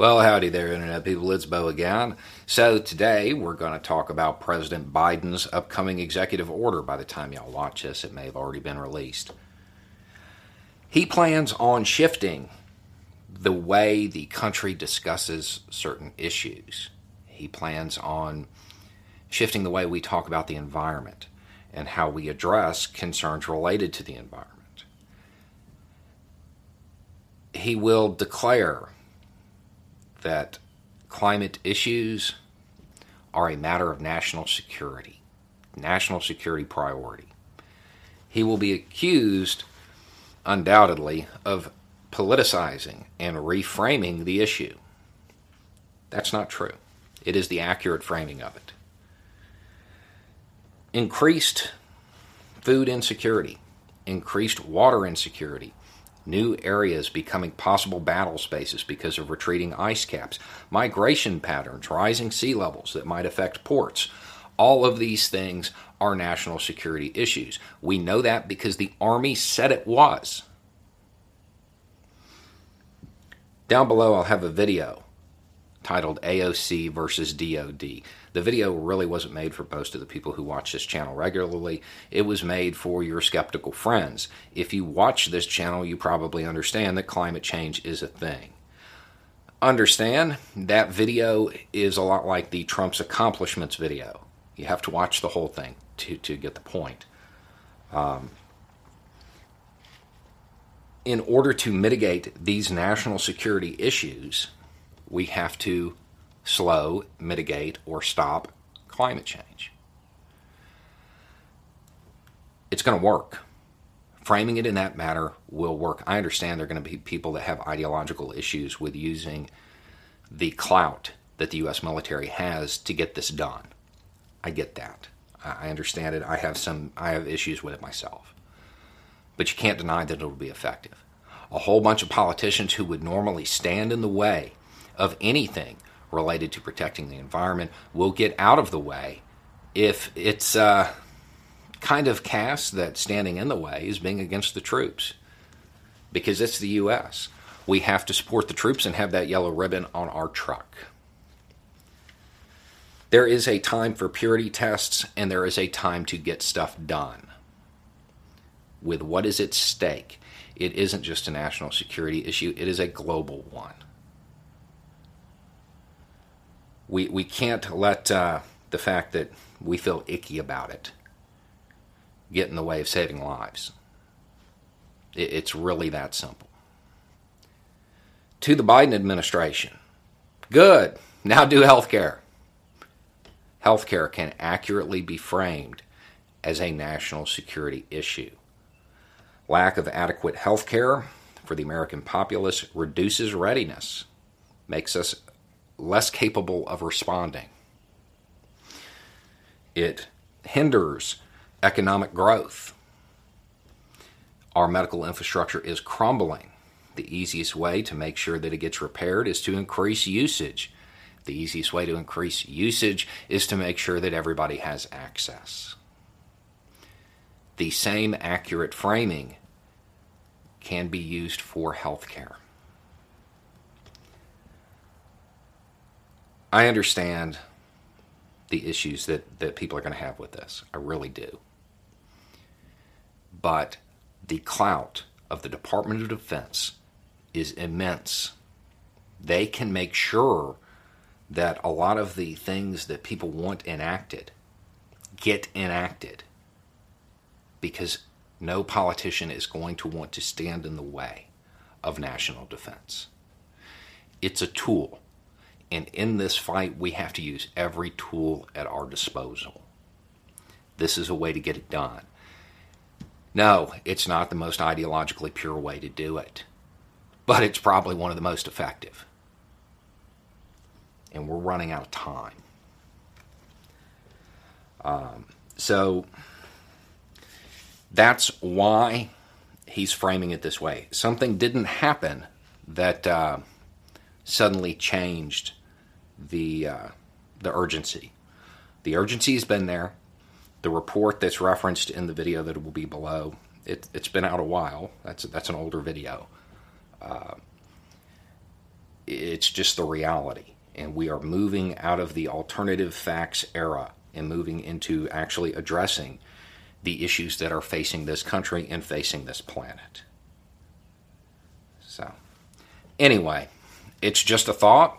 Well, howdy there, Internet people. It's Bo again. So, today we're going to talk about President Biden's upcoming executive order. By the time y'all watch this, it may have already been released. He plans on shifting the way the country discusses certain issues. He plans on shifting the way we talk about the environment and how we address concerns related to the environment. He will declare that climate issues are a matter of national security, national security priority. He will be accused, undoubtedly, of politicizing and reframing the issue. That's not true. It is the accurate framing of it. Increased food insecurity, increased water insecurity, new areas becoming possible battle spaces because of retreating ice caps, migration patterns, rising sea levels that might affect ports. All of these things are national security issues. We know that because the Army said it was. Down below, I'll have a video titled AOC versus DOD. The video really wasn't made for most of the people who watch this channel regularly. It was made for your skeptical friends. If you watch this channel, you probably understand that climate change is a thing. Understand that video is a lot like the Trump's accomplishments video. You have to watch the whole thing to, to get the point. Um, in order to mitigate these national security issues, we have to slow, mitigate, or stop climate change. It's going to work. Framing it in that manner will work. I understand there are going to be people that have ideological issues with using the clout that the U.S. military has to get this done. I get that. I understand it. I have some. I have issues with it myself. But you can't deny that it will be effective. A whole bunch of politicians who would normally stand in the way of anything related to protecting the environment will get out of the way if it's uh, kind of cast that standing in the way is being against the troops. Because it's the U.S. We have to support the troops and have that yellow ribbon on our truck. There is a time for purity tests and there is a time to get stuff done. With what is at stake, it isn't just a national security issue, it is a global one we we can't let uh, the fact that we feel icky about it get in the way of saving lives. It, it's really that simple. To the Biden administration, good. Now do healthcare. Healthcare can accurately be framed as a national security issue. Lack of adequate health care for the American populace reduces readiness, makes us less capable of responding. It hinders economic growth. Our medical infrastructure is crumbling. The easiest way to make sure that it gets repaired is to increase usage. The easiest way to increase usage is to make sure that everybody has access. The same accurate framing can be used for healthcare. I understand the issues that, that people are going to have with this. I really do. But the clout of the Department of Defense is immense. They can make sure that a lot of the things that people want enacted get enacted because no politician is going to want to stand in the way of national defense. It's a tool. And in this fight, we have to use every tool at our disposal. This is a way to get it done. No, it's not the most ideologically pure way to do it, but it's probably one of the most effective. and we're running out of time. Um, so that's why he's framing it this way. Something didn't happen that uh, suddenly changed the uh, the urgency. The urgency has been there. The report that's referenced in the video that will be below, it, has been out a while. That's that's an older video. Uh, it's just the reality, and we are moving out of the alternative facts era and moving into actually addressing the issues that are facing this country and facing this planet. So, anyway, it's just a thought.